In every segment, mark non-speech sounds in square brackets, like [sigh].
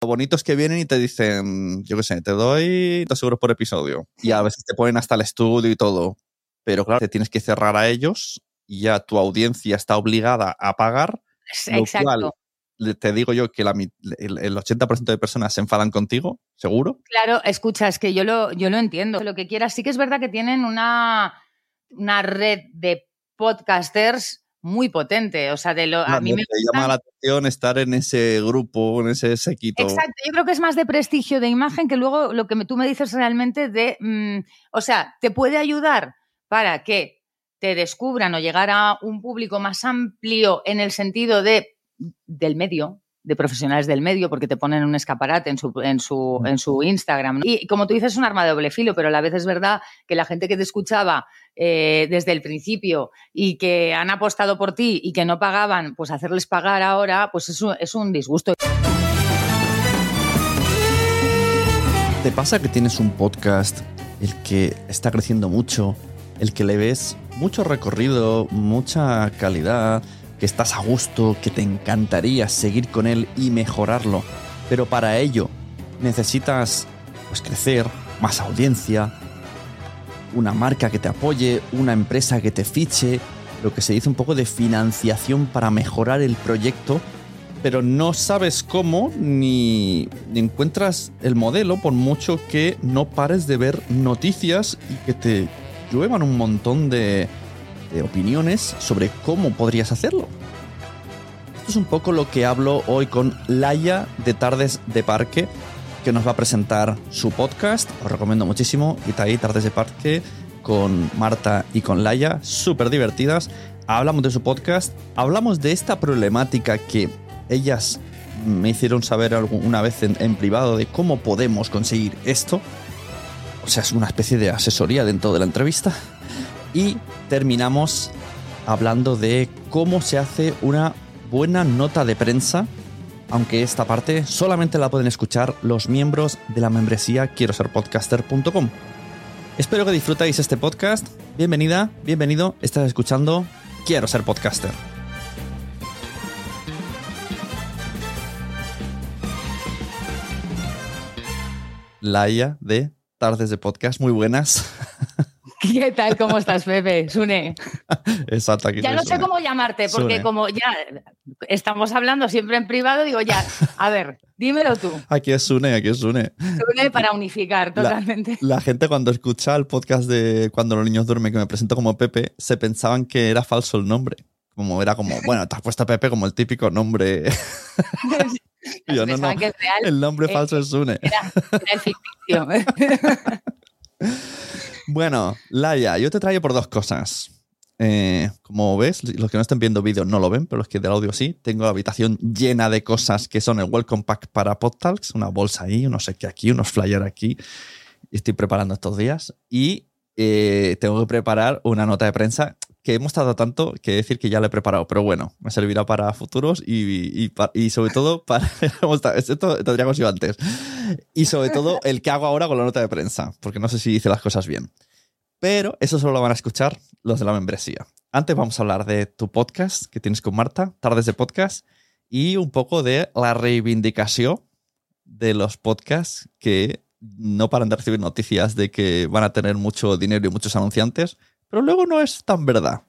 Lo bonito es que vienen y te dicen, yo qué sé, te doy dos euros por episodio. Y a veces te ponen hasta el estudio y todo. Pero claro, te tienes que cerrar a ellos y ya tu audiencia está obligada a pagar. Lo Exacto. cual, te digo yo que la el 80% de personas se enfadan contigo, seguro. Claro, escucha, es que yo lo, yo lo entiendo. Lo que quieras, sí que es verdad que tienen una, una red de podcasters muy potente. O sea, de lo, a mí me llama la atención estar en ese grupo, en ese sequito. Exacto, yo creo que es más de prestigio de imagen que luego lo que me- tú me dices realmente de, mm, o sea, te puede ayudar para que te descubran o llegar a un público más amplio en el sentido de del medio, de profesionales del medio, porque te ponen un escaparate en su, en su, en su Instagram. ¿no? Y como tú dices, es un arma de doble filo, pero a la vez es verdad que la gente que te escuchaba eh, desde el principio y que han apostado por ti y que no pagaban, pues hacerles pagar ahora, pues es un, es un disgusto. ¿Te pasa que tienes un podcast, el que está creciendo mucho, el que le ves mucho recorrido, mucha calidad, que estás a gusto, que te encantaría seguir con él y mejorarlo, pero para ello necesitas pues crecer, más audiencia, una marca que te apoye, una empresa que te fiche, lo que se dice un poco de financiación para mejorar el proyecto, pero no sabes cómo ni, ni encuentras el modelo por mucho que no pares de ver noticias y que te lluevan un montón de, de opiniones sobre cómo podrías hacerlo. Esto es un poco lo que hablo hoy con Laia de Tardes de Parque, que nos va a presentar su podcast. Os recomiendo muchísimo. Itaí Tardes de Parque con Marta y con Laia, súper divertidas. Hablamos de su podcast, hablamos de esta problemática que ellas me hicieron saber algu- una vez en privado de cómo podemos conseguir esto. O sea, es una especie de asesoría dentro de la entrevista. Y terminamos hablando de cómo se hace una buena nota de prensa, aunque esta parte solamente la pueden escuchar los miembros de la membresía quiero ser podcaster.com. Espero que disfrutáis este podcast. Bienvenida, bienvenido. Estás escuchando Quiero ser podcaster. Laia de Tardes de Podcast, muy buenas. [laughs] [laughs] ¿Qué tal? ¿Cómo estás, Pepe? Sune. Exacto, aquí Ya no sé cómo llamarte, porque Sune. como ya estamos hablando siempre en privado, digo ya, a ver, dímelo tú, Aquí es Sune, aquí es Sune. Sune, para unificar La- totalmente. La gente cuando escucha el podcast de Cuando los niños duermen, que me presento como Pepe, se pensaban que era falso el nombre. Como era como, bueno, te has puesto Pepe como el típico nombre. Y [laughs] [laughs] yo, no, no, que es real, el nombre eh, falso es Sune. era, era el ficticio. Bueno, Laia, yo te traigo por dos cosas. Eh, como ves, los que no estén viendo vídeo no lo ven, pero los que del audio sí. Tengo la habitación llena de cosas que son el Welcome Pack para PodTalks, una bolsa ahí, no sé qué aquí, unos flyers aquí. Y estoy preparando estos días. Y eh, tengo que preparar una nota de prensa que hemos tardado tanto que decir que ya la he preparado, pero bueno, me servirá para futuros y, y pa- y sobre todo [laughs] para... Esto tendríamos sido antes. Y sobre todo el que hago ahora con la nota de prensa, porque no sé si hice las cosas bien. Pero eso solo lo van a escuchar los de la membresía. Antes vamos a hablar de tu podcast que tienes con Marta, Tardes de Podcast, y un poco de la reivindicación de los podcasts que no paran de recibir noticias de que van a tener mucho dinero y muchos anunciantes, pero luego no es tan verdad.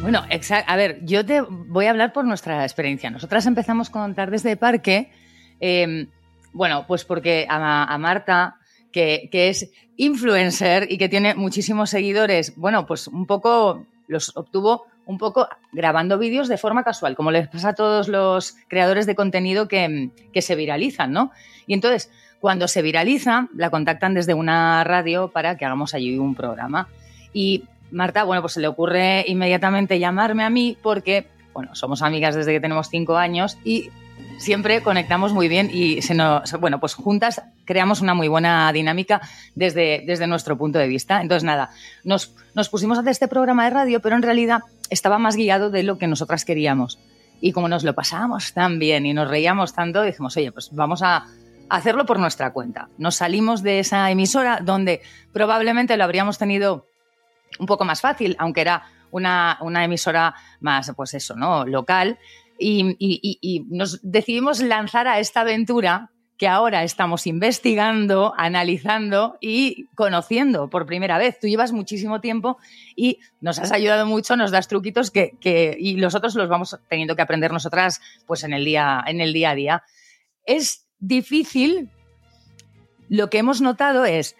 Bueno, a ver, yo te voy a hablar por nuestra experiencia. Nosotras empezamos con Tardes de Parque, eh, bueno, pues porque a, Marta, que, es influencer y que tiene muchísimos seguidores, bueno, pues un poco los obtuvo un poco grabando vídeos de forma casual, como les pasa a todos los creadores de contenido que, que se viralizan, ¿no? Y entonces, cuando se viraliza, la contactan desde una radio para que hagamos allí un programa. Y Marta, bueno, pues se le ocurre inmediatamente llamarme a mí porque, bueno, somos amigas desde que tenemos cinco años y siempre conectamos muy bien y se nos, bueno, pues juntas creamos una muy buena dinámica desde, nuestro punto de vista. Entonces, nada, nos, nos pusimos a hacer este programa de radio, pero en realidad estaba más guiado de lo que nosotras queríamos. Y como nos lo pasábamos tan bien y nos reíamos tanto, dijimos, oye, pues vamos a hacerlo por nuestra cuenta. Nos salimos de esa emisora donde probablemente lo habríamos tenido un poco más fácil, aunque era una, emisora más, pues eso, ¿no? Local. Y, nos decidimos lanzar a esta aventura que ahora estamos investigando, analizando y conociendo por primera vez. Tú llevas muchísimo tiempo y nos has ayudado mucho, nos das truquitos que, y nosotros los vamos teniendo que aprender nosotras pues en el día, en el día a día. Es difícil, lo que hemos notado es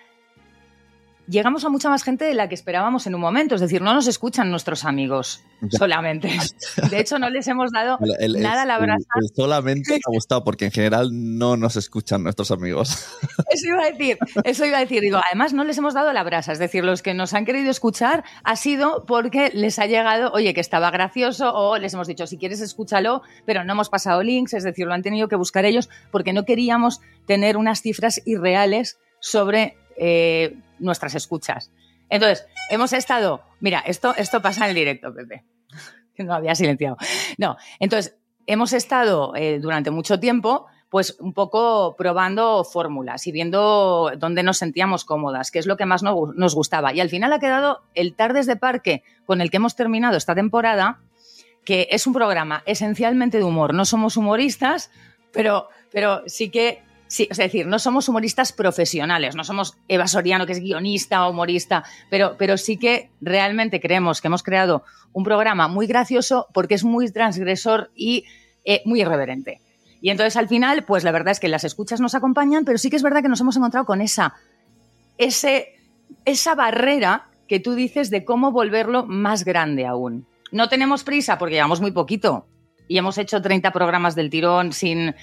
llegamos a mucha más gente de la que esperábamos en un momento. Es decir, no nos escuchan nuestros amigos solamente. De hecho, no les hemos dado [laughs] nada a la brasa. solamente ha gustado porque en general no nos escuchan nuestros amigos. [laughs] Eso iba a decir, eso iba a decir. Digo, además no les hemos dado la brasa. Es decir, los que nos han querido escuchar ha sido porque les ha llegado, oye, que estaba gracioso o les hemos dicho, si quieres escúchalo, pero no hemos pasado links. Es decir, lo han tenido que buscar ellos porque no queríamos tener unas cifras irreales sobre eh, nuestras escuchas. Entonces, hemos estado, mira, esto, esto pasa en el directo, Pepe, [laughs] no había silenciado. No, entonces, hemos estado eh, durante mucho tiempo pues un poco probando fórmulas y viendo dónde nos sentíamos cómodas, qué es lo que más nos, gustaba. Y al final ha quedado el Tardes de Parque con el que hemos terminado esta temporada, que es un programa esencialmente de humor. No somos humoristas, pero, pero sí que Sí, es decir, no somos humoristas profesionales, no somos Eva Soriano, que es guionista o humorista, pero, pero sí que realmente creemos que hemos creado un programa muy gracioso porque es muy transgresor y eh, muy irreverente. Y entonces al final, pues la verdad es que las escuchas nos acompañan, pero sí que es verdad que nos hemos encontrado con esa, esa barrera que tú dices de cómo volverlo más grande aún. No tenemos prisa porque llevamos muy poquito y hemos hecho 30 programas del tirón sin,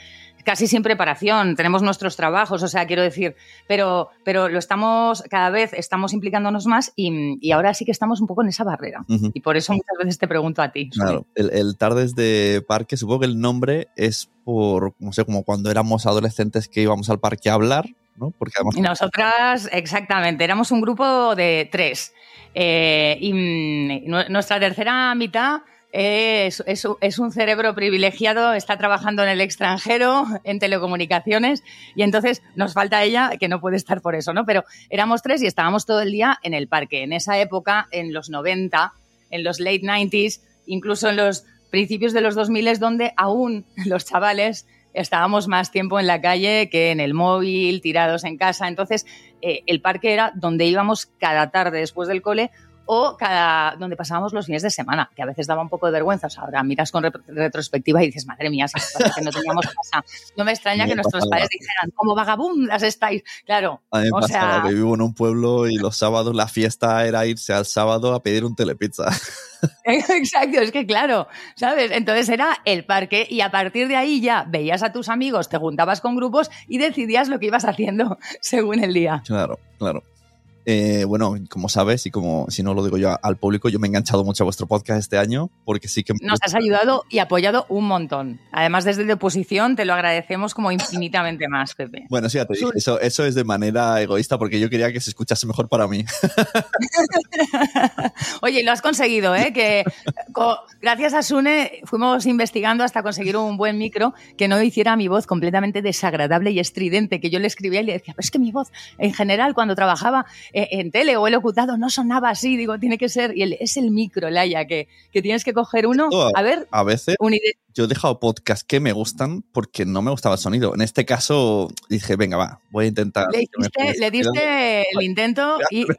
casi sin preparación, tenemos nuestros trabajos, o sea, quiero decir, pero, pero lo estamos, cada vez estamos implicándonos más y, ahora sí que estamos un poco en esa barrera. Y por eso muchas veces te pregunto a ti. Claro, el, Tardes de Parque, supongo que el nombre es por, no sé, como cuando éramos adolescentes que íbamos al parque a hablar, ¿no? Porque además... Nosotras, exactamente, éramos un grupo de tres. Eh, y mm, nuestra tercera mitad es, es, un cerebro privilegiado, está trabajando en el extranjero, en telecomunicaciones, y entonces nos falta ella, que no puede estar por eso, ¿no? Pero éramos tres y estábamos todo el día en el parque. En esa época, en los 90, en los late 90s, incluso en los principios de los 2000, donde aún los chavales estábamos más tiempo en la calle que en el móvil, tirados en casa. Entonces, eh, el parque era donde íbamos cada tarde después del cole o cada donde pasábamos los fines de semana, que a veces daba un poco de vergüenza. ahora miras con retrospectiva y dices, madre mía, que no teníamos casa. No me extraña que nuestros padres dijeran, como vagabundas estáis. Claro. o sea... que vivo en un pueblo y los sábados la fiesta era irse al sábado a pedir un telepizza. [laughs] Exacto, es que claro, ¿sabes? Entonces era el parque y a partir de ahí ya veías a tus amigos, te juntabas con grupos y decidías lo que ibas haciendo [laughs] según el día. Claro, claro. Eh, bueno, como sabes, y como si no lo digo yo al público, yo me he enganchado mucho a vuestro podcast este año porque sí que... Nos has ayudado y apoyado un montón. Además, desde la oposición te lo agradecemos como infinitamente más, Pepe. Bueno, sí, eso, eso es de manera egoísta porque yo quería que se escuchase mejor para mí. [laughs] Oye, lo has conseguido, ¿eh? Que gracias a Sune fuimos investigando hasta conseguir un buen micro que no hiciera mi voz completamente desagradable y estridente, que yo le escribía y le decía, pero es que mi voz, en general, cuando trabajaba eh, en tele o he locutado, no sonaba así, digo, tiene que ser, y es el micro, Laia, que, que tienes que coger uno, a ver, a veces yo he dejado podcasts que me gustan porque no me gustaba el sonido. En este caso dije, venga, va, voy a intentar. Le diste, el intento y... [laughs]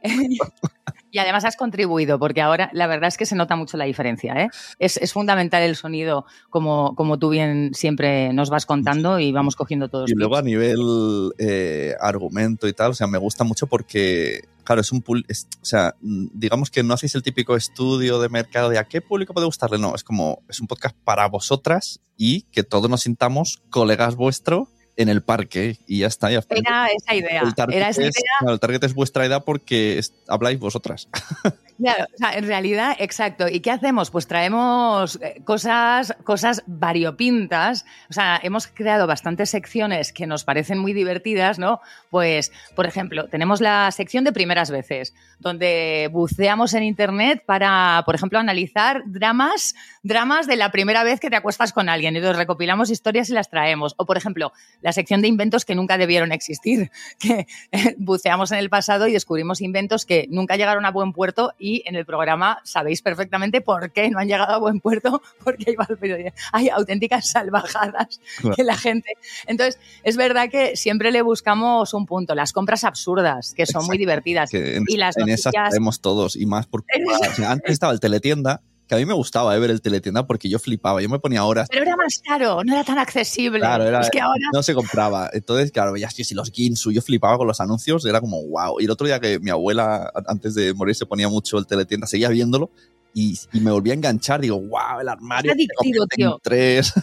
[laughs] Y además has contribuido, porque ahora la verdad es que se nota mucho la diferencia. ¿eh? Es, es, fundamental el sonido, como, como tú bien siempre nos vas contando y vamos cogiendo todos. Y luego a nivel eh, argumento y tal, o sea, me gusta mucho porque, claro, es un... Es, o sea, digamos que no hacéis el típico estudio de mercado de a qué público puede gustarle, no, es como, es un podcast para vosotras y que todos nos sintamos colegas vuestros en el parque y ya está. Ya era esa idea. El era esa es, idea. Claro, el target es vuestra edad porque es, habláis vosotras. [laughs] Claro, o sea, en realidad, exacto. ¿Y qué hacemos? Pues traemos eh, cosas, cosas variopintas. O sea, hemos creado bastantes secciones que nos parecen muy divertidas, ¿no? Pues, por ejemplo, tenemos la sección de primeras veces, donde buceamos en internet para, por ejemplo, analizar dramas, dramas de la primera vez que te acuestas con alguien. Entonces recopilamos historias y las traemos. O, por ejemplo, la sección de inventos que nunca debieron existir, [laughs] que eh, buceamos en el pasado y descubrimos inventos que nunca llegaron a buen puerto y y en el programa sabéis perfectamente por qué no han llegado a buen puerto, [laughs] porque hay, hay auténticas salvajadas claro. que la gente. Entonces, es verdad que siempre le buscamos un punto, las compras absurdas, que son Exacto. muy divertidas. En, y las en noticias... esas todos, y más porque o [laughs] sea, antes estaba el teletienda que a mí me gustaba eh, ver el teletienda porque yo flipaba, yo me ponía horas. Pero era más caro, no era tan accesible. Claro, era, es que ahora... no se compraba. Entonces, claro, veías que si los Ginsu, yo flipaba con los anuncios, era como wow. Y el otro día que mi abuela, antes de morir, se ponía mucho el teletienda, seguía viéndolo y, y me volví a enganchar. Digo, wow, el armario. Es adictivo, tío. Tres. [laughs]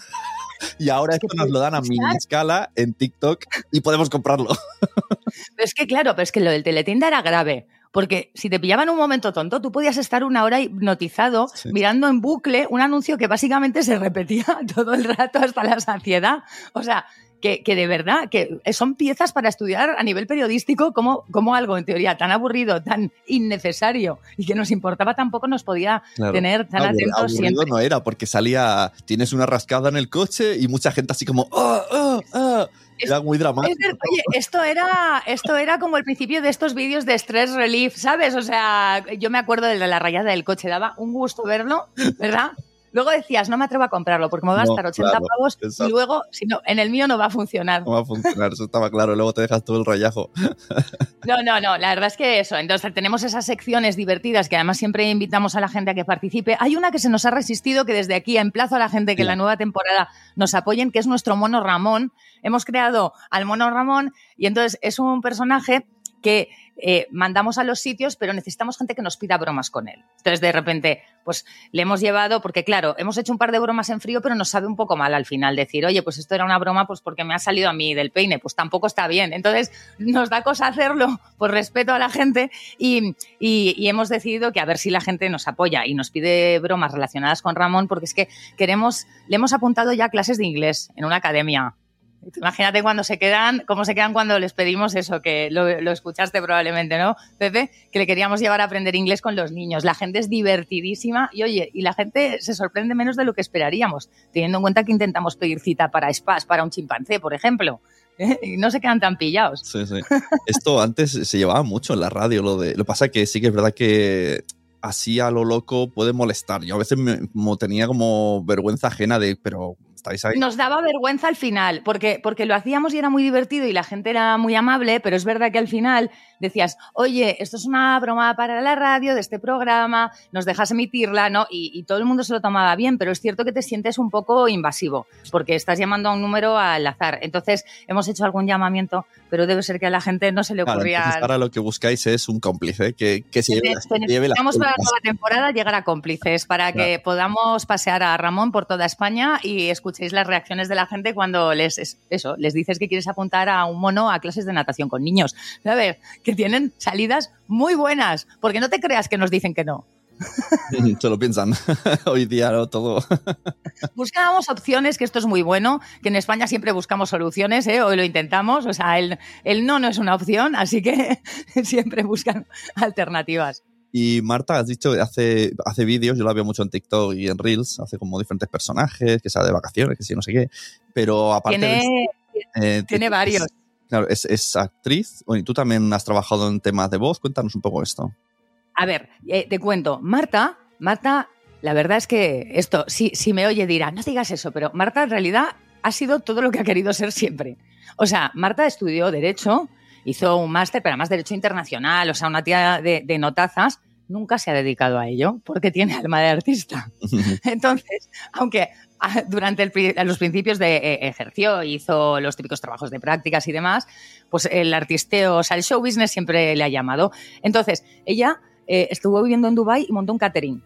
Y ahora esto nos lo dan a mini escala en TikTok y podemos comprarlo. Pero es que, claro, pero es que lo del teletienda era grave. Porque si te pillaban un momento tonto, tú podías estar una hora hipnotizado sí. mirando en bucle un anuncio que básicamente se repetía [laughs] todo el rato hasta la saciedad. O sea, que, que, de verdad, que son piezas para estudiar a nivel periodístico como, como algo en teoría tan aburrido, tan innecesario y que nos importaba tampoco nos podía claro. tener tan atentos aburrido siempre. no era, porque salía, tienes una rascada en el coche y mucha gente así como, ¡ah, ah, ah! Era muy dramático. Es, oye, esto era, esto era como el principio de estos vídeos de stress relief, ¿sabes? O sea, yo me acuerdo de la rayada del coche, daba un gusto verlo, ¿verdad? Luego decías, no me atrevo a comprarlo porque me va a gastar no, 80 claro, pavos exacto. y luego, si no, en el mío no va a funcionar. No va a funcionar, eso estaba claro. Luego te dejas todo el rayajo. [laughs] No, no, no, la verdad es que eso. Entonces tenemos esas secciones divertidas que además siempre invitamos a la gente a que participe. Hay una que se nos ha resistido, que desde aquí emplazo a la gente que sí. la nueva temporada nos apoyen, que es nuestro mono Ramón. Hemos creado al mono Ramón y entonces es un personaje que eh, mandamos a los sitios, pero necesitamos gente que nos pida bromas con él. Entonces, de repente, pues le hemos llevado, porque claro, hemos hecho un par de bromas en frío, pero nos sabe un poco mal al final decir, oye, pues esto era una broma, pues porque me ha salido a mí del peine, pues tampoco está bien. Entonces, nos da cosa hacerlo por respeto a la gente y, y, y hemos decidido que a ver si la gente nos apoya y nos pide bromas relacionadas con Ramón, porque es que queremos, le hemos apuntado ya clases de inglés en una academia Imagínate cuando se quedan, cómo se quedan cuando les pedimos eso, que lo, escuchaste probablemente, ¿no, Pepe? Que le queríamos llevar a aprender inglés con los niños. La gente es divertidísima y, oye, y la gente se sorprende menos de lo que esperaríamos, teniendo en cuenta que intentamos pedir cita para spas, para un chimpancé, por ejemplo. [laughs] Y no se quedan tan pillados. Sí, sí. Esto antes se llevaba mucho en la radio, lo de. Lo pasa que sí que es verdad que así a lo loco puede molestar. Yo a veces me, me tenía como vergüenza ajena de, pero estáis ahí. Nos daba vergüenza al final, porque, porque lo hacíamos y era muy divertido y la gente era muy amable, pero es verdad que al final decías, oye, esto es una broma para la radio de este programa, nos dejas emitirla, ¿no? Y, y, todo el mundo se lo tomaba bien, pero es cierto que te sientes un poco invasivo, porque estás llamando a un número al azar. Entonces, hemos hecho algún llamamiento, pero debe ser que a la gente no se le ocurría. Claro, ahora lo que buscáis es un cómplice que, que se lleve, que lleve las para la nueva temporada llegar a cómplices, para claro. que podamos pasear a Ramón por toda España y escuchéis las reacciones de la gente cuando les, eso, les dices que quieres apuntar a un mono a clases de natación con niños. A ver, que tienen salidas muy buenas, porque no te creas que nos dicen que no. [laughs] Se lo piensan. [laughs] Hoy día ¿no? todo. Buscábamos opciones, que esto es muy bueno, que en España siempre buscamos soluciones, ¿eh? hoy lo intentamos, o sea, el, el no no es una opción, así que [laughs] siempre buscan alternativas. Y Marta, has dicho hace, hace vídeos, yo la veo mucho en TikTok y en Reels, hace como diferentes personajes, que sea de vacaciones, que sí, no sé qué. Pero aparte. Tiene, de, eh, tiene varios. Es, claro, es, es actriz. y tú también has trabajado en temas de voz. Cuéntanos un poco esto. A ver, eh, te cuento. Marta, Marta, la verdad es que esto, si, si me oye, dirá, no digas eso, pero Marta en realidad ha sido todo lo que ha querido ser siempre. O sea, Marta estudió Derecho, hizo un máster, pero además Derecho Internacional, o sea, una tía de, de notazas, nunca se ha dedicado a ello porque tiene alma de artista. [laughs] Entonces, aunque ah, durante los principios de eh, ejerció, hizo los típicos trabajos de prácticas y demás, pues el artisteo, o sea, el show business siempre le ha llamado. Entonces, ella eh, estuvo viviendo en Dubai y montó un catering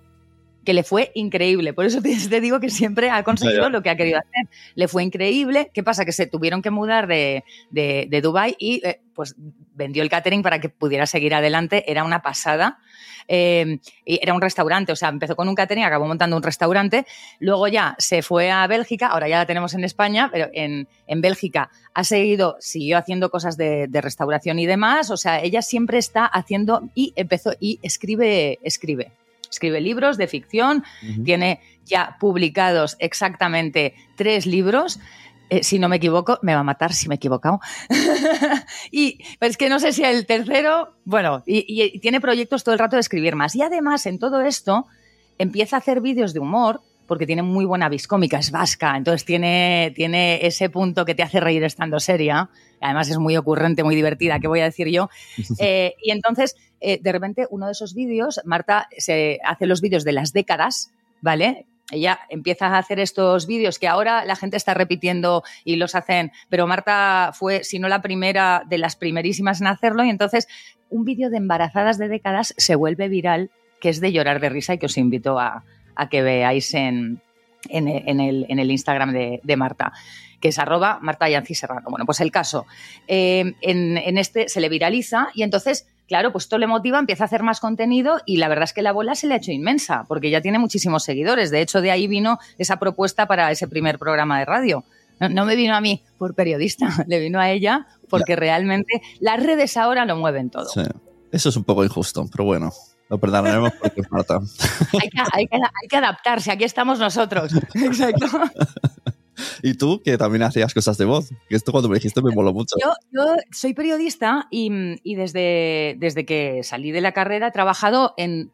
que le fue increíble. Por eso te, digo que siempre ha conseguido lo que ha querido hacer. Le fue increíble. ¿Qué pasa? Que se tuvieron que mudar de, de, de Dubái y eh, pues vendió el catering para que pudiera seguir adelante. Era una pasada. Eh, y era un restaurante, o sea, empezó con un catering, acabó montando un restaurante. Luego ya se fue a Bélgica, ahora ya la tenemos en España, pero en, en Bélgica ha seguido, siguió haciendo cosas de, de, restauración y demás. O sea, ella siempre está haciendo y empezó y escribe, escribe escribe libros de ficción, tiene ya publicados exactamente tres libros. Eh, si no me equivoco, me va a matar si me he equivocado. [laughs] y es que no sé si el tercero, bueno, y, tiene proyectos todo el rato de escribir más. Y además, en todo esto, empieza a hacer vídeos de humor porque tiene muy buena viscómica, es vasca, entonces tiene, tiene ese punto que te hace reír estando seria. Además es muy ocurrente, muy divertida, ¿qué voy a decir yo? [laughs] Eh, y entonces eh, de repente uno de esos vídeos, Marta se hace los vídeos de las décadas, ¿vale? Ella empieza a hacer estos vídeos que ahora la gente está repitiendo y los hacen, pero Marta fue, si no la primera, de las primerísimas en hacerlo y entonces un vídeo de embarazadas de décadas se vuelve viral, que es de llorar de risa y que os invito a, que veáis en, en, el, en, el, Instagram de, Marta que es arroba Marta Yancy Serrano. Bueno, pues el caso, eh, en, en, este se le viraliza y entonces claro, pues esto le motiva, empieza a hacer más contenido y la verdad es que la bola se le ha hecho inmensa, porque ya tiene muchísimos seguidores. De hecho, de ahí vino esa propuesta para ese primer programa de radio. No, me vino a mí por periodista, [laughs] le vino a ella porque realmente las redes ahora lo mueven todo. Sí. Eso es un poco injusto, pero bueno. Lo perdonaremos porque Marta. hay, que, hay, que, hay que adaptarse, aquí estamos nosotros. Exacto. [laughs] y tú, que también hacías cosas de voz. Que esto cuando me dijiste me moló mucho. Yo, soy periodista y, desde, desde que salí de la carrera he trabajado en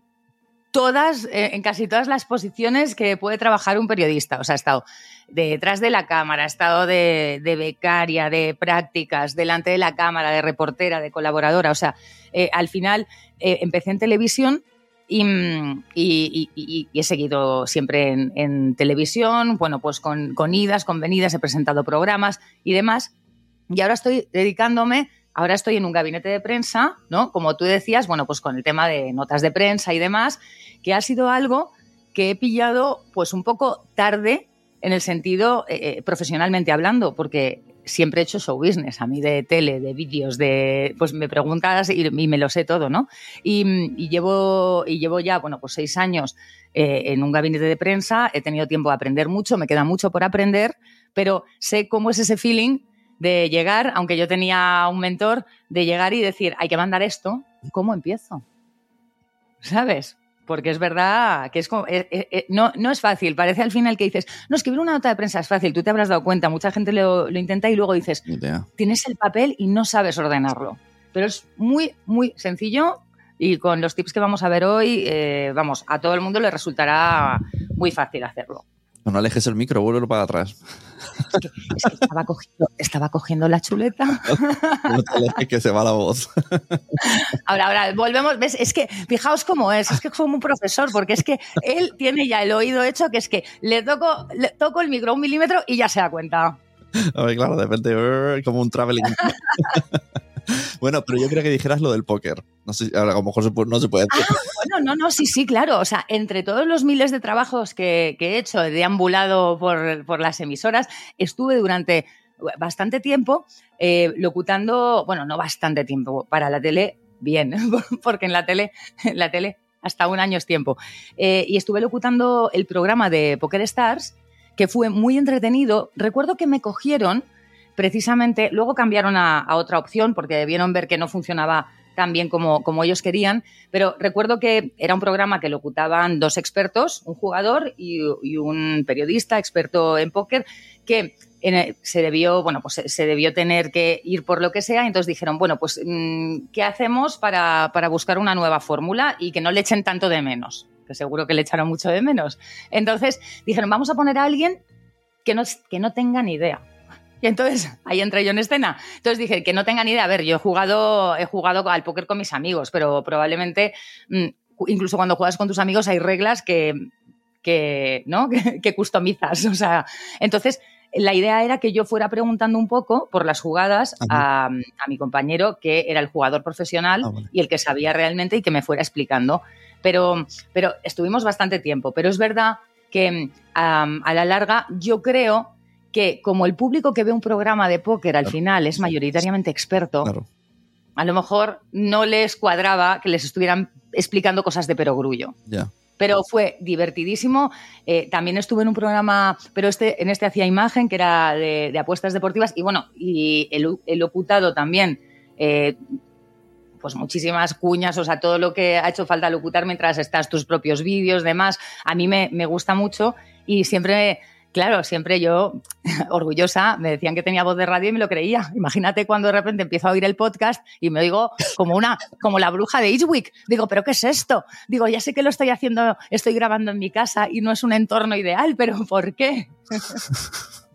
todas, eh, en casi todas las posiciones que puede trabajar un periodista. O sea, he estado detrás de la cámara, he estado de, becaria, de prácticas, delante de la cámara, de reportera, de colaboradora. O sea, eh, al final eh, empecé en televisión y, he seguido siempre en, televisión, bueno, pues con, idas, con venidas, he presentado programas y demás. Y ahora estoy dedicándome, ahora estoy en un gabinete de prensa, ¿no? Como tú decías, bueno, pues con el tema de notas de prensa y demás, que ha sido algo que he pillado pues un poco tarde en el sentido eh, eh, profesionalmente hablando, porque siempre he hecho show business, a mí de tele, de vídeos, de pues me preguntas y, me lo sé todo, ¿no? Y, llevo, y llevo ya, bueno, pues seis años eh, en un gabinete de prensa, he tenido tiempo de aprender mucho, me queda mucho por aprender, pero sé cómo es ese feeling de llegar, aunque yo tenía un mentor, de llegar y decir, hay que mandar esto, ¿cómo empiezo? ¿Sabes? porque es verdad que es como, eh, eh, eh, no, no es fácil. Parece al final que dices, no, escribir una nota de prensa es fácil, tú te habrás dado cuenta, mucha gente lo, intenta y luego dices, tienes el papel y no sabes ordenarlo. Pero es muy, muy sencillo y con los tips que vamos a ver hoy, vamos, a todo el mundo le resultará muy fácil hacerlo. No, alejes el micro, vuélvelo para atrás. Es que, estaba, cogiendo, estaba cogiendo la chuleta. [laughs] No te alejes que se va la voz. Ahora, ahora, volvemos. ¿Ves? Es que, fijaos cómo es. Es que fue un profesor, porque es que él tiene ya el oído hecho, que es que le toco, le toco el micro un milímetro y ya se da cuenta. A ver, claro, de repente, como un traveling. [laughs] [laughs] bueno, pero yo creo que dijeras lo del póker. No sé, a lo mejor no se puede decir. Ah, bueno, no, no, sí, sí, claro. O sea, entre todos los miles de trabajos que, he hecho, he deambulado por, las emisoras, estuve durante bastante tiempo eh, locutando, bueno, no bastante tiempo, para la tele, bien, [laughs] porque en la tele, en la tele hasta un año es tiempo. Eh, y estuve locutando el programa de Poker Stars, que fue muy entretenido. Recuerdo que me cogieron precisamente, luego cambiaron a, otra opción porque debieron ver que no funcionaba tan bien como, ellos querían, pero recuerdo que era un programa que locutaban dos expertos, un jugador y, un periodista experto en póker, que se debió, bueno, pues se, debió tener que ir por lo que sea, y entonces dijeron, bueno, pues mm, ¿qué hacemos para, para buscar una nueva fórmula y que no le echen tanto de menos? Que seguro que le echaron mucho de menos. Entonces dijeron, vamos a poner a alguien que no, que no tenga ni idea y entonces ahí entré yo en escena. Entonces dije, que no tengan idea. A ver, yo he jugado, he jugado al póker con mis amigos, pero probablemente mm, incluso cuando juegas con tus amigos hay reglas que, que ¿no? [laughs] que, customizas. O sea, entonces la idea era que yo fuera preguntando un poco por las jugadas a, mi compañero, que era el jugador profesional ah, y el que sabía realmente y que me fuera explicando. Pero, pero estuvimos bastante tiempo. Pero es verdad que a la larga yo creo que como el público que ve un programa de póker al final es mayoritariamente experto, a lo mejor no les cuadraba que les estuvieran explicando cosas de perogrullo. Pero fue divertidísimo. Eh, también estuve en un programa, pero este, en este hacía imagen, que era de, apuestas deportivas. Y bueno, y el, locutado también. Eh, pues muchísimas cuñas, o sea, todo lo que ha hecho falta locutar mientras estás tus propios vídeos, demás. A mí me, me gusta mucho y siempre claro, siempre yo, [laughs] orgullosa, me decían que tenía voz de radio y me lo creía. Imagínate cuando de repente empiezo a oír el podcast y me oigo como una, como la bruja de Eastwick. Digo, ¿pero qué es esto? Digo, ya sé que lo estoy haciendo, estoy grabando en mi casa y no es un entorno ideal, pero ¿por qué? [laughs]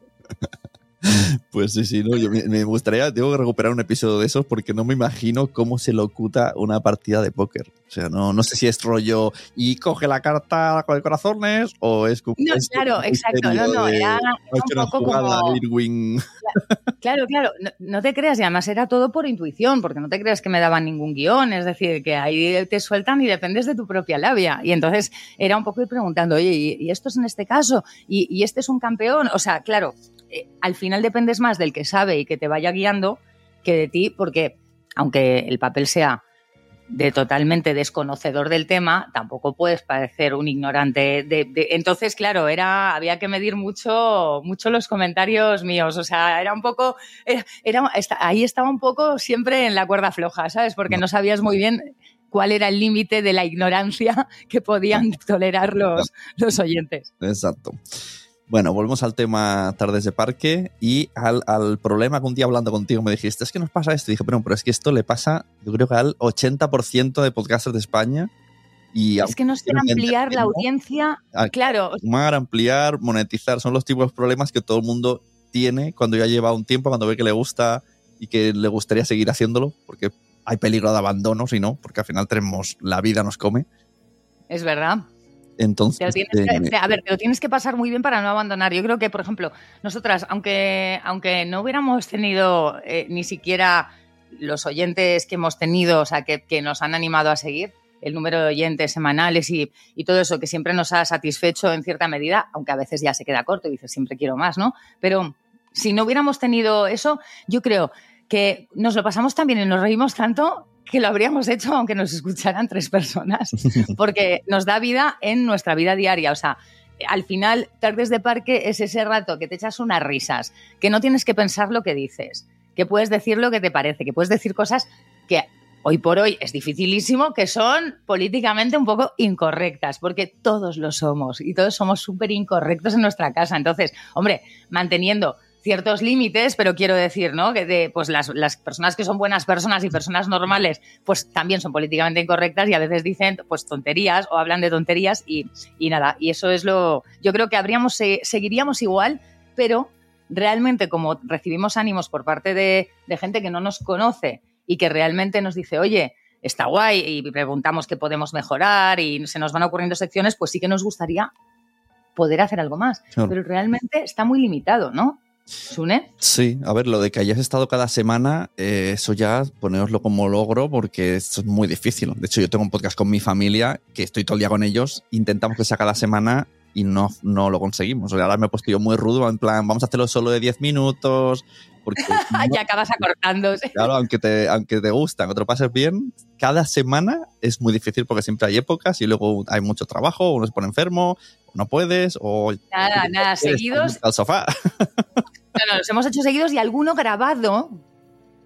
[laughs] Pues sí, sí, no, yo me, gustaría, tengo que recuperar un episodio de esos porque no me imagino cómo se locuta una partida de póker. O sea, no, no sé si es rollo y coge la carta con el corazones o es como. No, claro, exacto, no, no, era, un poco como. [laughs] Claro, claro, no, te creas, y además era todo por intuición, porque no te creas que me daban ningún guion, es decir, que ahí te sueltan y dependes de tu propia labia. Y entonces era un poco ir preguntando, oye, ¿y, esto es en este caso? ¿Y, ¿Y este es un campeón? O sea, claro, eh, al final dependes más del que sabe y que te vaya guiando que de ti, porque aunque el papel sea de totalmente desconocedor del tema, tampoco puedes parecer un ignorante. De, entonces, claro, era, había que medir mucho, mucho los comentarios míos. O sea, era un poco, era, ahí estaba un poco siempre en la cuerda floja, ¿sabes? Porque no sabías muy bien cuál era el límite de la ignorancia [laughs] que podían [laughs] tolerar los, los oyentes. Exacto. Bueno, volvemos al tema tardes de parque y al, problema que un día hablando contigo me dijiste, es que nos pasa esto. Y dije, pero, pero es que esto le pasa, yo creo que al 80% de podcasters de España. Y es que nos quiere ampliar la audiencia, claro. Sumar, ampliar, monetizar, son los tipos de problemas que todo el mundo tiene cuando ya lleva un tiempo, cuando ve que le gusta y que le gustaría seguir haciéndolo, porque hay peligro de abandono, si no, porque al final tenemos, la vida nos come. Es verdad. Entonces, eh, a ver, te lo tienes que pasar muy bien para no abandonar. Yo creo que, por ejemplo, nosotras, aunque, aunque no hubiéramos tenido eh, ni siquiera los oyentes que hemos tenido, o sea, que, nos han animado a seguir, el número de oyentes semanales y, todo eso que siempre nos ha satisfecho en cierta medida, aunque a veces ya se queda corto y dices siempre quiero más, ¿no? Pero si no hubiéramos tenido eso, yo creo que nos lo pasamos tan bien y nos reímos tanto que lo habríamos hecho aunque nos escucharan tres personas, [laughs] porque nos da vida en nuestra vida diaria. O sea, al final, tardes de parque es ese rato que te echas unas risas, que no tienes que pensar lo que dices, que puedes decir lo que te parece, que puedes decir cosas que hoy por hoy es dificilísimo, que son políticamente un poco incorrectas, porque todos lo somos y todos somos súper incorrectos en nuestra casa. Entonces, hombre, manteniendo ciertos límites, pero quiero decir, ¿no? Que de, pues las, las, personas que son buenas personas y personas normales, pues también son políticamente incorrectas y a veces dicen pues tonterías o hablan de tonterías y, y nada, y eso es lo, yo creo que habríamos, seguiríamos igual, pero realmente como recibimos ánimos por parte de, de gente que no nos conoce y que realmente nos dice, oye, está guay y preguntamos qué podemos mejorar y se nos van ocurriendo secciones, pues sí que nos gustaría poder hacer algo más. Pero realmente está muy limitado, ¿no? ¿Sune? Sí, a ver, lo de que hayas estado cada semana, eh, eso ya poneroslo como logro porque es muy difícil. De hecho, yo tengo un podcast con mi familia que estoy todo el día con ellos, intentamos que sea cada semana y no, no lo conseguimos. O sea, ahora me he puesto yo muy rudo, en plan, vamos a hacerlo solo de 10 minutos. Porque [laughs] ya acabas acortándose. Claro, aunque te, aunque te gusta, que te lo pases bien, cada semana es muy difícil porque siempre hay épocas y luego hay mucho trabajo, uno se pone enfermo, no puedes, o. Nada, nada, seguidos. Al sofá. [laughs] No, no, los hemos hecho seguidos y alguno grabado,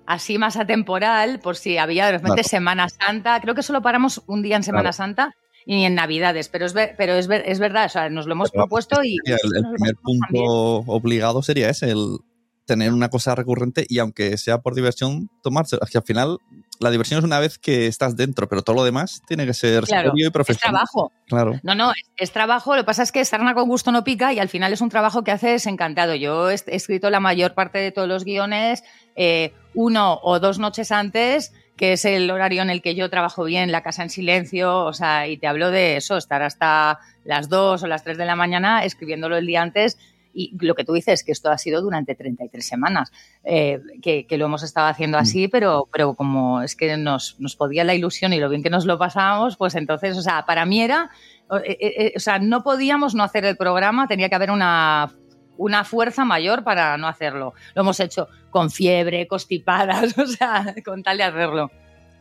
así más atemporal, por si había de repente Semana Santa. Creo que solo paramos un día en Semana Santa y en Navidades, pero es, pero es, es verdad, o sea, nos lo hemos propuesto y... El, primer punto obligado sería ese, el tener una cosa recurrente y aunque sea por diversión, tomarse. Es que al final la diversión es una vez que estás dentro, pero todo lo demás tiene que ser serio y profesional. Es trabajo. Claro. No, no, es, trabajo. Lo que pasa es que estar con gusto no pica y al final es un trabajo que haces encantado. Yo he, escrito la mayor parte de todos los guiones eh, uno o dos noches antes que es el horario en el que yo trabajo bien, la casa en silencio, o sea, y te hablo de eso, estar hasta las 2 o las 3 de la mañana escribiéndolo el día antes y lo que tú dices, que esto ha sido durante 33 semanas, eh, que, lo hemos estado haciendo así, mm. pero, pero como es que nos, nos podía la ilusión y lo bien que nos lo pasábamos, pues entonces, o sea, para mí era, eh, eh, o sea, no podíamos no hacer el programa, tenía que haber una una fuerza mayor para no hacerlo. Lo hemos hecho con fiebre, constipadas, [laughs] o sea, con tal de hacerlo.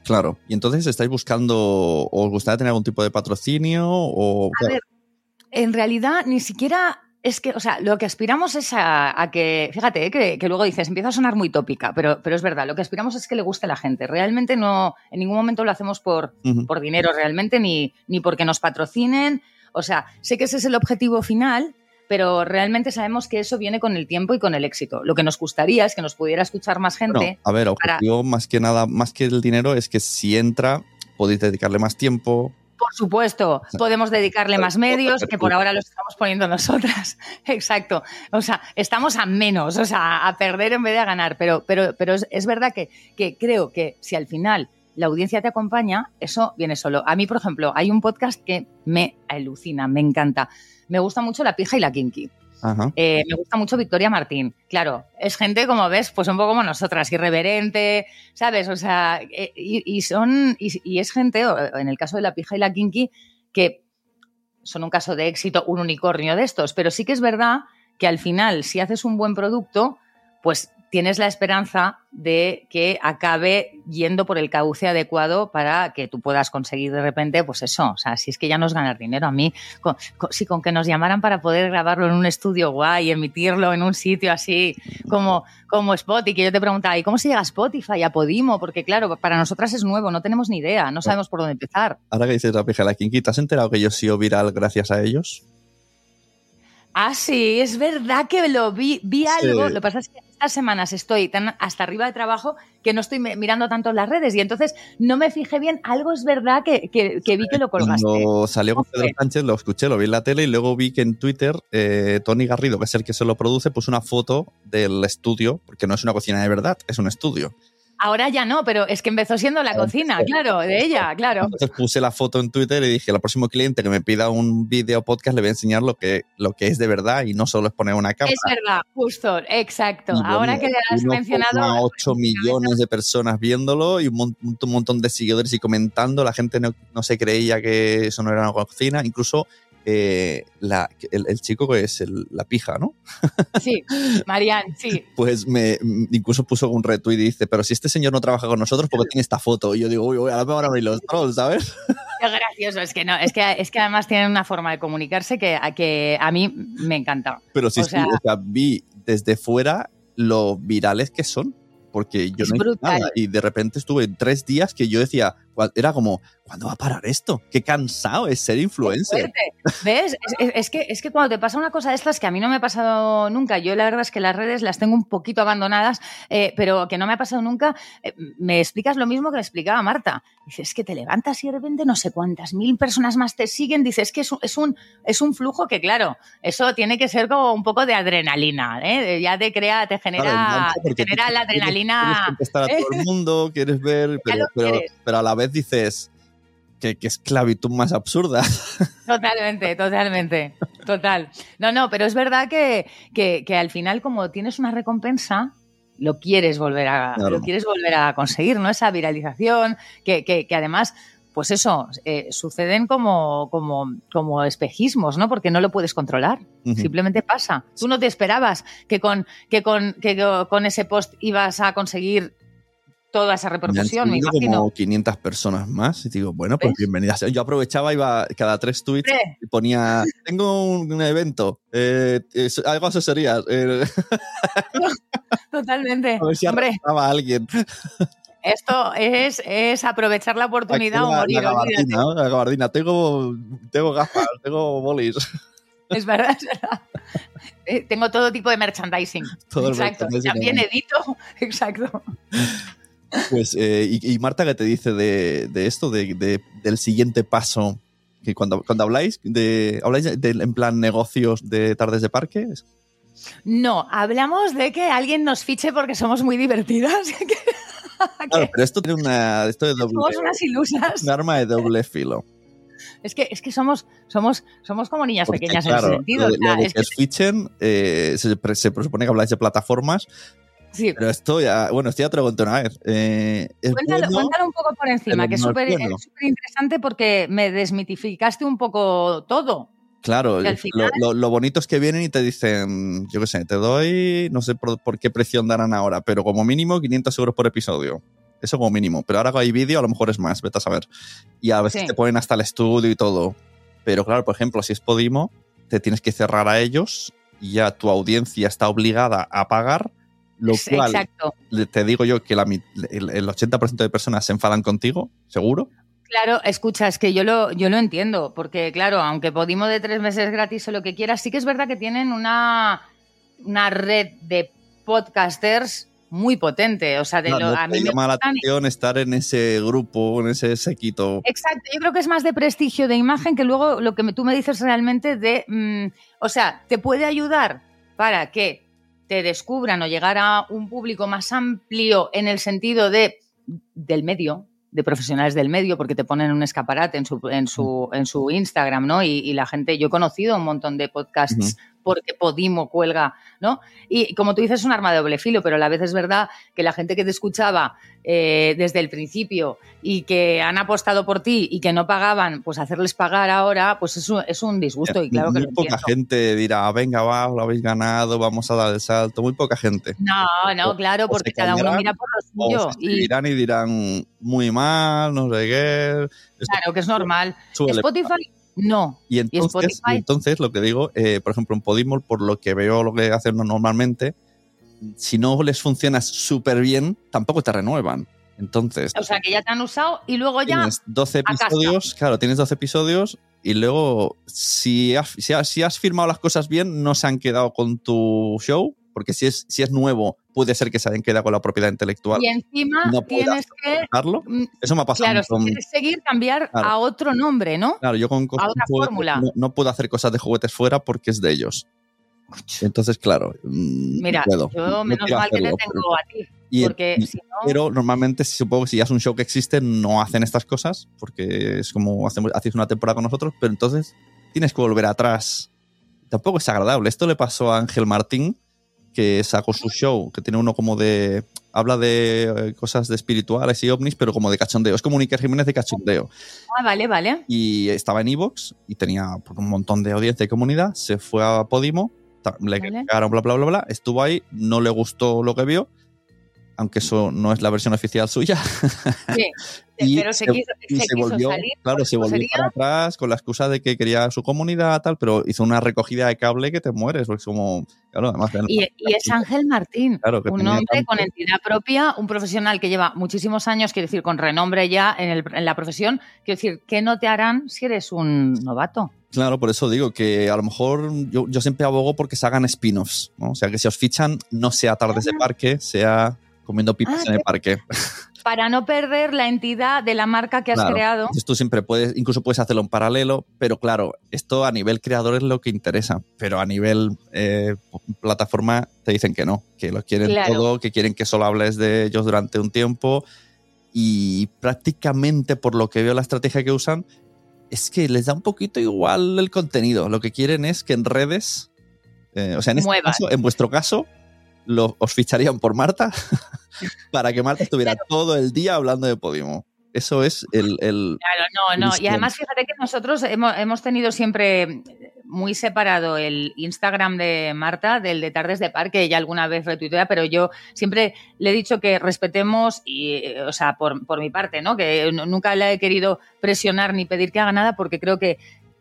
Claro. Y entonces estáis buscando, o os gustaría tener algún tipo de patrocinio o. A ver, en realidad ni siquiera es que, o sea, lo que aspiramos es a, que, fíjate, que, luego dices, empieza a sonar muy tópica, pero, pero es verdad, lo que aspiramos es que le guste a la gente. Realmente no, en ningún momento lo hacemos por, por dinero, realmente, ni, ni porque nos patrocinen. O sea, sé que ese es el objetivo final, pero realmente sabemos que eso viene con el tiempo y con el éxito. Lo que nos gustaría es que nos pudiera escuchar más gente. a ver, objetivo más que nada, más que el dinero, es que si entra, podéis dedicarle más tiempo, por supuesto, podemos dedicarle más medios, que por ahora los estamos poniendo nosotras. [laughs] Exacto. O sea, estamos a menos, o sea, a perder en vez de a ganar. Pero, pero, pero es, verdad que, que creo que si al final la audiencia te acompaña, eso viene solo. A mí, por ejemplo, hay un podcast que me alucina, me encanta. Me gusta mucho La Pija y la Kinky. Eh, me gusta mucho Victoria Martín. Claro, es gente, como ves, pues un poco como nosotras, irreverente, ¿sabes? O sea, eh, y, son, y, es gente, en el caso de la pija y la kinky, que son un caso de éxito, un unicornio de estos, pero sí que es verdad que al final, si haces un buen producto, pues tienes la esperanza de que acabe yendo por el cauce adecuado para que tú puedas conseguir de repente, pues eso, o sea, si es que ya nos ganas dinero a mí, si con que nos llamaran para poder grabarlo en un estudio guay, emitirlo en un sitio así como, como Spotify, que yo te preguntaba, ¿y cómo se llega a Spotify, a Podimo? Porque claro, para nosotras es nuevo, no tenemos ni idea, no sabemos por dónde empezar. Ahora que dices la pija la Kinky, ¿te has enterado que yo he viral gracias a ellos? Ah, sí, es verdad que lo vi, vi algo. Lo que pasa es que estas semanas estoy tan hasta arriba de trabajo que no estoy mirando tanto las redes y entonces no me fijé bien. Algo es verdad que, vi que lo colgaste. Cuando salió con Pedro Sánchez lo escuché, lo vi en la tele y luego vi que en Twitter eh, Tony Garrido, que es el que se lo produce, puso una foto del estudio, porque no es una cocina de verdad, es un estudio. Ahora ya no, pero es que empezó siendo la cocina, claro, de ella, claro. Entonces puse la foto en Twitter y dije, al próximo cliente que me pida un video podcast le voy a enseñar lo que, lo que es de verdad y no solo es poner una cámara. Es verdad, justo, exacto. Ahora que has mencionado... 8 millones de personas viéndolo y un, montón de seguidores y comentando, la gente no, no se creía que eso no era una cocina, incluso eh, la, el, chico que es la pija, ¿no? Sí, Marian, sí. [laughs] Pues me incluso puso un retweet y dice, pero si este señor no trabaja con nosotros, ¿por qué tiene esta foto? Y yo digo, uy, uy, ahora me van a abrir los trolls, ¿sabes? Qué gracioso, es que no, es que, es que además tienen una forma de comunicarse que, que a mí me encanta. Pero sí, o sea, vi desde fuera lo virales que son porque yo no nada. Y de repente estuve tres días que yo decía, era como, ¿cuándo va a parar esto? Qué cansado es ser influencer. ¿Ves? Es, que, es que cuando te pasa una cosa de estas que a mí no me ha pasado nunca, yo la verdad es que las redes las tengo un poquito abandonadas, eh, pero que no me ha pasado nunca, eh, me explicas lo mismo que le explicaba Marta. Dices, es que te levantas y de repente no sé cuántas mil personas más te siguen, dices, que es un, es un, es un flujo que, claro, eso tiene que ser como un poco de adrenalina, ¿eh? ya te crea, te genera, genera la adrenalina. Quieres a todo el [laughs] mundo, quieres ver, pero, pero a la vez dices, que, esclavitud más absurda. [laughs] Totalmente, totalmente, total. No, no, pero es verdad que, que, al final como tienes una recompensa, lo quieres volver a, lo quieres volver a conseguir, ¿no? Esa viralización, que, que, además, pues eso, eh, suceden como, como, como espejismos, ¿no? Porque no lo puedes controlar. Simplemente pasa. Tú no te esperabas que con, que con, que con ese post ibas a conseguir toda esa repercusión, me, imagino. como 500 personas más y digo, bueno, pues bienvenidas. Yo aprovechaba, iba cada tres tweets y ponía, tengo un, evento, eh, algo asesorías. Eh. [laughs] Totalmente. A ver si Hombre. a alguien. Esto es, es aprovechar la oportunidad o morir. La gabardina, la gabardina. Tengo, tengo gafas, tengo bolis. Es verdad, es verdad. Eh, tengo todo tipo de merchandising. Todo exacto. También edito. [laughs] Exacto. Pues, eh, y, Marta, ¿qué te dice de, esto, de, del siguiente paso? Que cuando, cuando habláis, de, ¿habláis en plan negocios de tardes de parque? No, hablamos de que alguien nos fiche porque somos muy divertidas. [laughs] Claro, pero esto tiene una. Esto de doble, Somos unas ilusas. un arma de doble filo. Es que, es que somos, somos, somos como niñas Porque, pequeñas en ese sentido. lo- o sea, lo de es que os fichen, eh, se, se presupone que habláis de plataformas, sí. pero esto ya. Bueno, esto ya te lo conté una vez. Eh, Cuéntalo, bueno, cuéntalo un poco por encima, que es súper interesante porque me desmitificaste un poco todo. Claro, que al lo- final- lo, lo bonito es que vienen y te dicen, yo qué sé, te doy, no sé por, por qué precio darán ahora, pero como mínimo 500 euros por episodio. Eso como mínimo. Pero ahora que hay vídeo, a lo mejor es más, vete a saber. Y a veces Sí. te ponen hasta el estudio y todo. Pero claro, por ejemplo, si es Podimo, te tienes que cerrar a ellos y ya tu audiencia está obligada a pagar, lo cual Exacto. te digo yo que la el, el 80% de personas se enfadan contigo, seguro. Claro, escucha, es que yo lo, yo lo entiendo, porque claro, aunque Podimo de tres meses gratis o lo que quieras, sí que es verdad que tienen una, una red de podcasters muy potente. O sea, de No, lo, no a mí me llama la atención estar en ese grupo, en ese séquito. Exacto, yo creo que es más de prestigio de imagen que luego lo que me- tú me dices realmente de, mm, o sea, te puede ayudar para que te descubran o llegar a un público más amplio en el sentido de del medio, de profesionales del medio, porque te ponen un escaparate en su, en su, en su Instagram, ¿no? Y, y la gente, yo he conocido un montón de podcasts porque Podimo cuelga, ¿no? Y como tú dices, es un arma de doble filo, pero a la vez es verdad que la gente que te escuchaba eh, desde el principio y que han apostado por ti y que no pagaban, pues hacerles pagar ahora, pues es un, es un disgusto y claro que muy lo poca entiendo. gente dirá, venga, va, lo habéis ganado, vamos a dar el salto. Muy poca gente. No, no, claro, o porque cada uno mira por lo O suyo. se Y dirán, muy mal, no sé qué. Esto claro que es normal. Spotify, no. Y entonces, y entonces lo que digo, eh, por ejemplo, en Podimo, por lo que veo lo que hacen normalmente, si no les funciona súper bien, tampoco te renuevan. Entonces, O sea, que ya te han usado y luego ya tienes 12 casa. episodios, claro, tienes 12 episodios y luego, si has, si, has, si has firmado las cosas bien, no se han quedado con tu show, porque si es, si es nuevo, puede ser que se hayan quedado con la propiedad intelectual. y encima no tienes que mm, Eso me ha pasado Claro, si con- quieres seguir, cambiar Claro. a otro nombre, ¿no? Claro, yo con cosas otra de juguetes fórmula. No, no puedo hacer cosas de juguetes fuera porque es de ellos. Entonces, claro, mm, Mira, puedo, yo no menos mal que te hacerlo, tengo a ti, Y- porque y- si no... Pero normalmente, supongo que si ya es un show que existe, no hacen estas cosas, porque es como hacemos, hacéis una temporada con nosotros, pero entonces tienes que volver atrás. Tampoco es agradable. Esto le pasó a Ángel Martín, que sacó su show, que tiene uno como de. Habla de eh, cosas de espirituales y ovnis, pero como de cachondeo. Es como un Iker Jiménez de cachondeo. Ah, vale, vale. y estaba en Evox y tenía pues, un montón de audiencia y comunidad. Se fue a Podimo, le Vale. cagaron, bla, bla, bla, bla. Estuvo ahí, no le gustó lo que vio, aunque eso no es la versión oficial suya. [laughs] Sí, Y pero se, se- quiso, y se se quiso volvió, salir. claro, se volvió para atrás con la excusa de que quería su comunidad, tal, pero hizo una recogida de cable que te mueres, porque es como, claro, además. Y, y es Ángel Martín, Claro, que un hombre tanto- con entidad propia, un profesional que lleva muchísimos años, quiero decir, con renombre ya en, el- en la profesión. Quiero decir, ¿qué no te harán si eres un novato? Claro, por eso digo que a lo mejor yo, yo siempre abogo porque se hagan spin-offs, ¿no? O sea, que si os fichan, no sea tardes de parque, sea comiendo pipas Ah, en el que- parque. [laughs] Para no perder la entidad de la marca que has Claro. creado. Tú siempre puedes, incluso puedes hacerlo en paralelo, pero claro, esto a nivel creador es lo que interesa, pero a nivel eh, plataforma te dicen que no, que lo quieren Claro. todo, que quieren que solo hables de ellos durante un tiempo y prácticamente por lo que veo la estrategia que usan es que les da un poquito igual el contenido. Lo que quieren es que en redes, eh, o sea, en este caso, en vuestro caso, lo, os ficharían por Marta [laughs] para que Marta estuviera todo el día hablando de Podimo. Eso es el, el- Claro, no, no. Y además, fíjate que nosotros hemos, hemos tenido siempre muy separado el Instagram de Marta del de Tardes de Parque. Ella alguna vez retuitea, pero yo siempre le he dicho que respetemos, y, o sea, por, por mi parte, ¿no? Que nunca le he querido presionar ni pedir que haga nada porque creo que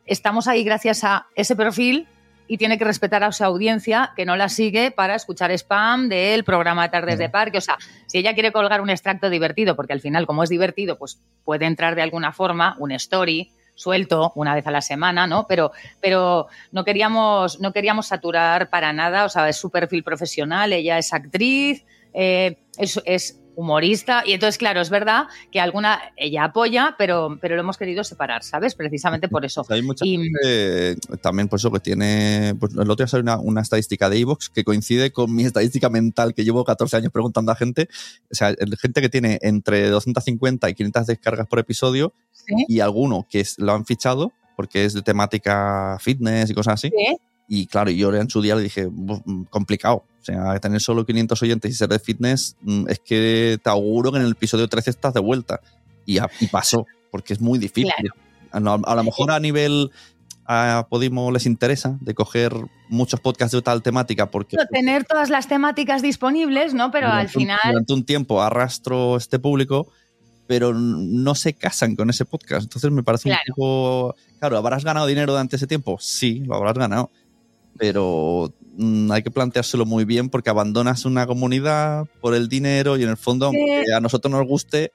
estamos ahí gracias a ese perfil y tiene que respetar a su audiencia que no la sigue para escuchar spam del programa Tardes de Parque. O sea, si ella quiere colgar un extracto divertido, porque al final, como es divertido, pues puede entrar de alguna forma un story suelto una vez a la semana, ¿no? Pero, pero no queríamos, no queríamos saturar para nada, o sea, es su perfil profesional, ella es actriz, eh, es, es humorista. Y entonces, claro, es verdad que alguna ella apoya, pero, pero lo hemos querido separar, ¿sabes? Precisamente por eso. Hay mucha Y- gente, también por eso que tiene. Pues, el otro día salió una, una estadística de Evox que coincide con mi estadística mental que llevo 14 años preguntando a gente. O sea, gente que tiene entre 250 y 500 descargas por episodio ¿Sí? y alguno que es- lo han fichado porque es de temática fitness y cosas así. Sí. Y claro, yo en su día le dije, "Buf, mm, complicado. O sea, tener solo 500 oyentes y ser de fitness, mm, es que te auguro que en el episodio 13 estás de vuelta. Y, a- y pasó, porque es muy difícil. A, lo- a lo mejor a nivel a Podimo les interesa de coger muchos podcasts de tal temática porque Tener todas las temáticas disponibles, ¿no? Pero al un- final. durante un tiempo arrastro este público, pero no se casan con ese podcast. Entonces me parece Claro. un poco. Claro, ¿habrás ganado dinero durante ese tiempo? Sí, lo habrás ganado. Pero mm, hay que planteárselo muy bien porque abandonas una comunidad por el dinero y en el fondo, aunque a nosotros nos guste,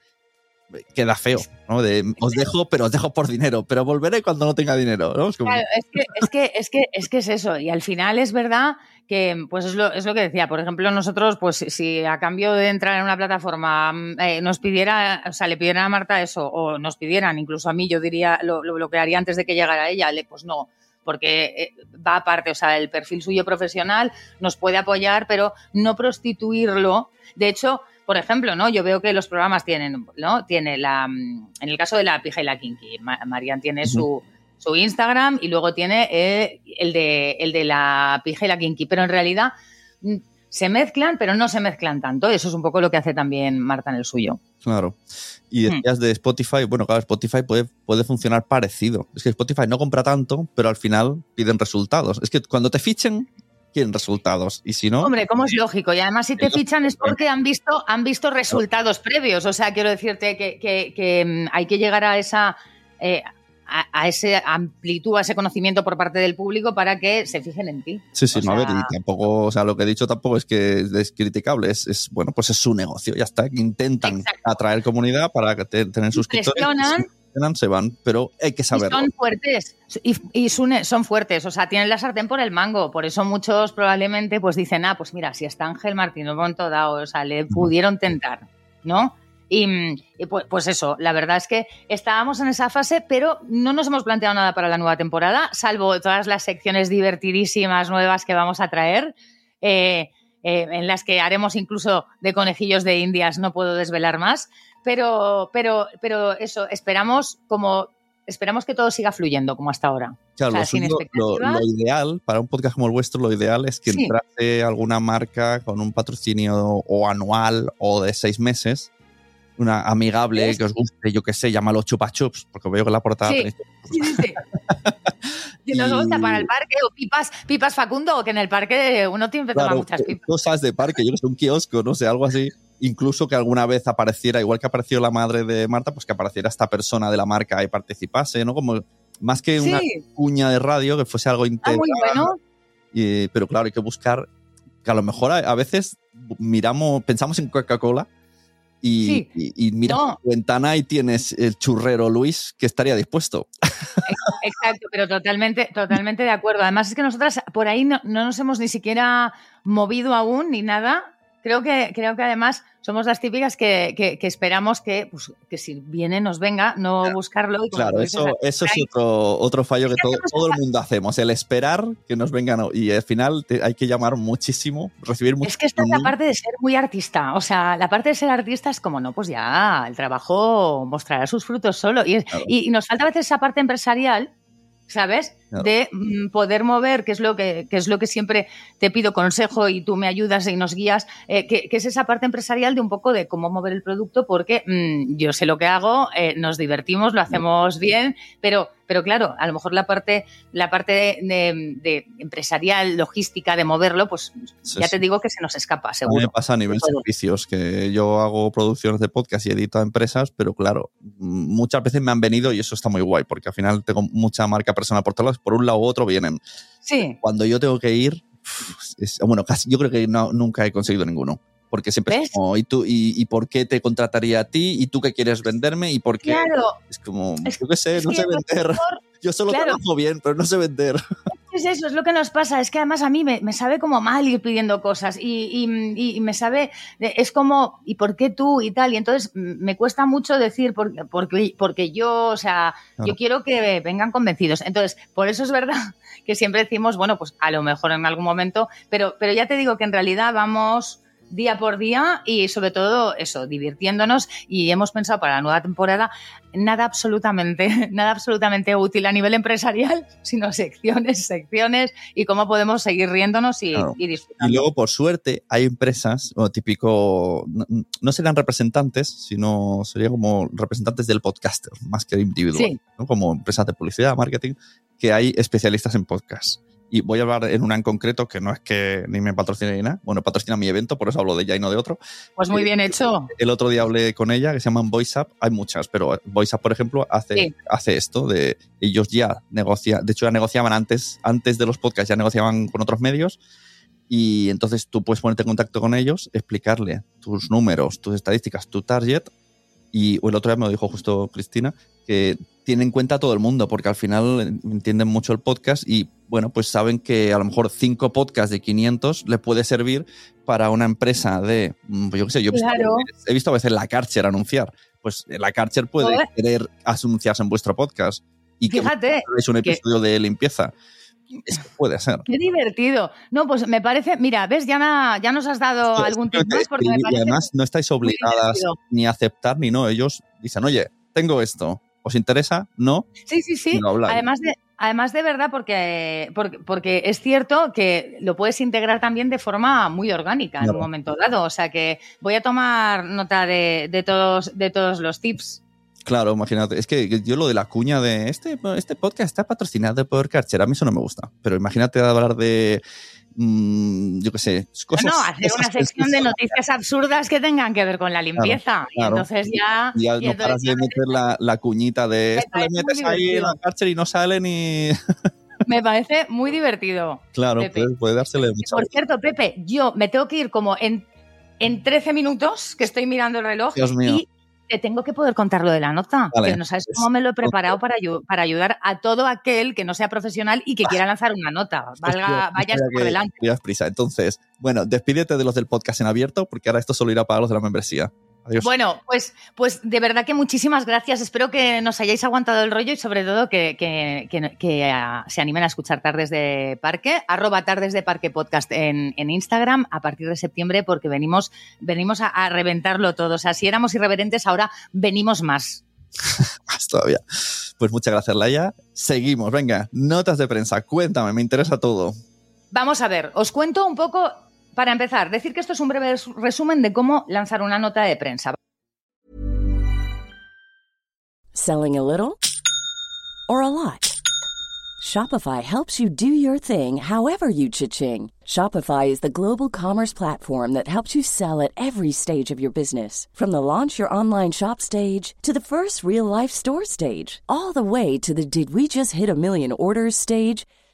queda feo. ¿no? De, os dejo, pero os dejo por dinero, pero volveré cuando no tenga dinero. ¿no? Es como- Claro, es que, es que, es que, es que es eso. Y al final es verdad que, pues es lo, es lo que decía. Por ejemplo, nosotros, pues si a cambio de entrar en una plataforma mm, eh, nos pidiera, o sea, le pidieran a Marta eso, o nos pidieran, incluso a mí, yo diría, lo, lo, lo que haría antes de que llegara ella, le, pues no. Porque eh, va aparte, o sea, el perfil suyo profesional nos puede apoyar, pero no prostituirlo. De hecho, por ejemplo, ¿no? Yo veo que los programas tienen, ¿no? Tiene la, mm, en el caso de la pija y la kinky, Ma- Marian tiene su, su Instagram y luego tiene eh, el, de, el de la pija y la kinky, pero en realidad mm, se mezclan, pero no se mezclan tanto. Eso es un poco lo que hace también Marta en el suyo. Claro. Y Hmm. decías de Spotify, bueno, claro, Spotify puede, puede funcionar parecido. Es que Spotify no compra tanto, pero al final piden resultados. Es que cuando te fichen, quieren resultados. Y si no, Hombre, como es lógico. Y además, si te fichan es lógico. porque han visto, han visto resultados previos. O sea, quiero decirte que, que- que, mm, hay que llegar a esa. eh, a, a esa amplitud, a ese conocimiento por parte del público para que se fijen en ti. sí, sí, o no, a ver, y tampoco, o sea, lo que he dicho tampoco es que es criticable, es, es, bueno, pues es su negocio, ya está. Intentan Exacto. atraer comunidad para te- tener suscriptores. Presionan. Se van, pero hay que Y saberlo. son fuertes. Y, son fuertes. O sea, tienen la sartén por el mango. Por eso muchos probablemente pues dicen, ah, pues mira, si está Ángel Martín en un momento dado, o sea, le pudieron tentar, ¿no? Y, y pues, pues eso, la verdad es que estábamos en esa fase, pero no nos hemos planteado nada para la nueva temporada, salvo todas las secciones divertidísimas nuevas que vamos a traer. eh, eh, en las que haremos incluso de conejillos de indias, no puedo desvelar más, pero, pero, pero eso, esperamos como esperamos que todo siga fluyendo como hasta ahora. Claro, o sea, lo, sin suyo- lo- expectativas. lo ideal, para un podcast como el vuestro, lo ideal es que Sí. entrase alguna marca con un patrocinio o anual o de seis meses, una amigable que os guste, yo qué sé, llámalo Chupa Chups, porque veo que la portada Sí. [laughs] nos gusta para el parque o pipas, pipas Facundo, que en el parque uno tiene que tomar muchas pipas. cosas de parque, yo que sé, un kiosco, no sé, algo así. Incluso que alguna vez apareciera, igual que apareció la madre de Marta, pues que apareciera esta persona de la marca y participase, ¿no? Como más que una Sí, cuña de radio, que fuese algo ah, integral. muy bueno. Y- pero claro, hay que buscar que a lo mejor a, a veces miramos, pensamos en Coca-Cola y, Sí. y, y miras No. tu ventana y tienes el churrero Luis que estaría dispuesto. Exacto, pero totalmente, totalmente de acuerdo. Además es que nosotras por ahí no, no nos hemos ni siquiera movido aún ni nada. Creo que, creo que además somos las típicas que, que- que esperamos que, pues, que si viene nos venga, no buscarlo. y Claro, dices, eso, eso es otro, otro fallo que todo, todo el mundo hacemos, el esperar que nos vengan. Y al final te- hay que llamar muchísimo, recibir mucho. Es que esta es la parte de ser muy artista. O sea, la parte de ser artista es como, no, pues ya el trabajo mostrará sus frutos solo. Y, Claro. y, y nos falta a veces esa parte empresarial, ¿sabes? Claro. De mm, poder mover, que es, lo que, que es lo que siempre te pido consejo y tú me ayudas y nos guías, eh, que, que es esa parte empresarial de un poco de cómo mover el producto, porque mm, yo sé lo que hago, eh, nos divertimos, lo hacemos bien, pero, pero claro, a lo mejor la parte, la parte de, de- de empresarial, logística, de moverlo, pues Sí, ya sí. te digo que se nos escapa, A mí me seguro. pasa a nivel Todo. servicios, que yo hago producciones de podcast y edito a empresas, pero claro, muchas veces me han venido y eso está muy guay, porque al final tengo mucha marca personal por todos lados, por un lado u otro vienen. Sí, Cuando yo tengo que ir, es- bueno, casi, yo creo que no, nunca he conseguido ninguno. Porque siempre es como, ¿y, tú, y, ¿y por qué te contrataría a ti? ¿Y tú qué quieres venderme? ¿Y por qué? claro. Es como, yo qué sé, es no sé vender. mejor- [laughs] Yo solo claro. trabajo bien, pero no sé vender. Es es eso, es lo que nos pasa. Es que además a mí me, me sabe como mal ir pidiendo cosas y, y, y, me sabe, es como, ¿y por qué tú y tal? Y entonces me cuesta mucho decir, porque, porque, porque yo, o sea, claro. yo quiero que vengan convencidos. Entonces, por eso es verdad [laughs] que siempre decimos, bueno, pues a lo mejor en algún momento, pero, pero ya te digo que en realidad vamos día por día y sobre todo eso, divirtiéndonos y hemos pensado para la nueva temporada nada absolutamente, [laughs] nada absolutamente útil a nivel empresarial, sino secciones, secciones y cómo podemos seguir riéndonos y, claro. y disfrutando. Y luego, por suerte, hay empresas, o típico, no, no serán representantes, sino serían como representantes del podcaster, más que individual, sí. ¿no? como empresas de publicidad, marketing, que hay especialistas en podcast y voy a hablar en una en concreto que no es que ni me patrocine ni nada. Bueno, patrocina mi evento, por eso hablo de ella y no de otro. Pues muy bien hecho. El otro día hablé con ella, que se llaman VoiceUp. Hay muchas, pero VoiceUp, por ejemplo, hace, sí. hace esto de ellos ya negocian, de hecho ya negociaban antes, antes de los podcasts, ya negociaban con otros medios. Y entonces tú puedes ponerte en contacto con ellos, explicarle tus números, tus estadísticas, tu target. Y el otro día me lo dijo justo Cristina, que tienen en cuenta a todo el mundo, porque al final entienden mucho el podcast y, bueno, pues saben que a lo mejor cinco podcasts de 500 le puede servir para una empresa de, mm, yo qué sé, yo claro. he visto a veces la Karcher anunciar. Pues la Karcher puede Joder. querer anunciarse en vuestro podcast y Fíjate, que es un episodio que... de limpieza. Es que puede ser. Qué divertido. No, pues me parece, mira, ves, ya, na, ya nos has dado Sí, algún tip más porque me y parece además no estáis obligadas ni a aceptar ni no. Ellos dicen, oye, tengo esto. ¿Os interesa? ¿No? Sí, sí, sí. Además de, además de verdad, porque, porque, porque es cierto que lo puedes integrar también de forma muy orgánica en un momento dado. O sea que voy a tomar nota de, de todos, de todos los tips. Claro, imagínate. Es que yo lo de la cuña de este, este podcast está patrocinado por Karcher, a mí eso no me gusta. Pero imagínate hablar de, mm, yo qué sé, cosas. no, no, hacer una sección de noticias absurdas que tengan que ver con la limpieza. Y claro. entonces ya. Y ya y no entonces paras de ya meter la, la cuñita de esto le metes ahí en la Karcher y no sale ni. [laughs] me parece muy divertido. claro, puede, puede dársele mucha. Por cierto, Pepe, yo me tengo que ir como en, en 13 minutos, que estoy mirando el reloj, Dios mío. y te tengo que poder contar lo de la nota. Vale, que no sabes cómo me lo he preparado para, ayu- para ayudar a todo aquel que no sea profesional y que quiera lanzar una nota. Valga, Espera por delante. prisa. Entonces, bueno, despídete de los del podcast en abierto, porque ahora esto solo irá para los de la membresía. Adiós. Bueno, pues, pues de verdad que muchísimas gracias. Espero que nos hayáis aguantado el rollo y sobre todo que, que- que- que, ah, se animen a escuchar Tardes de Parque, arroba Tardes de Parque Podcast en, en Instagram a partir de septiembre porque venimos, venimos a, a reventarlo todo. O sea, si éramos irreverentes, ahora venimos más. [laughs] más todavía. Pues muchas gracias, Laia. Seguimos, venga, notas de prensa, cuéntame, me interesa todo. Vamos a ver, os cuento un poco, para empezar, decir que esto es un breve res- resumen de cómo lanzar una nota de prensa. Selling a little or a lot? Shopify helps you do your thing however you cha-ching. Shopify is the global commerce platform that helps you sell at every stage of your business. From the launch your online shop stage to the first real life store stage, all the way to the did we just hit a million orders stage.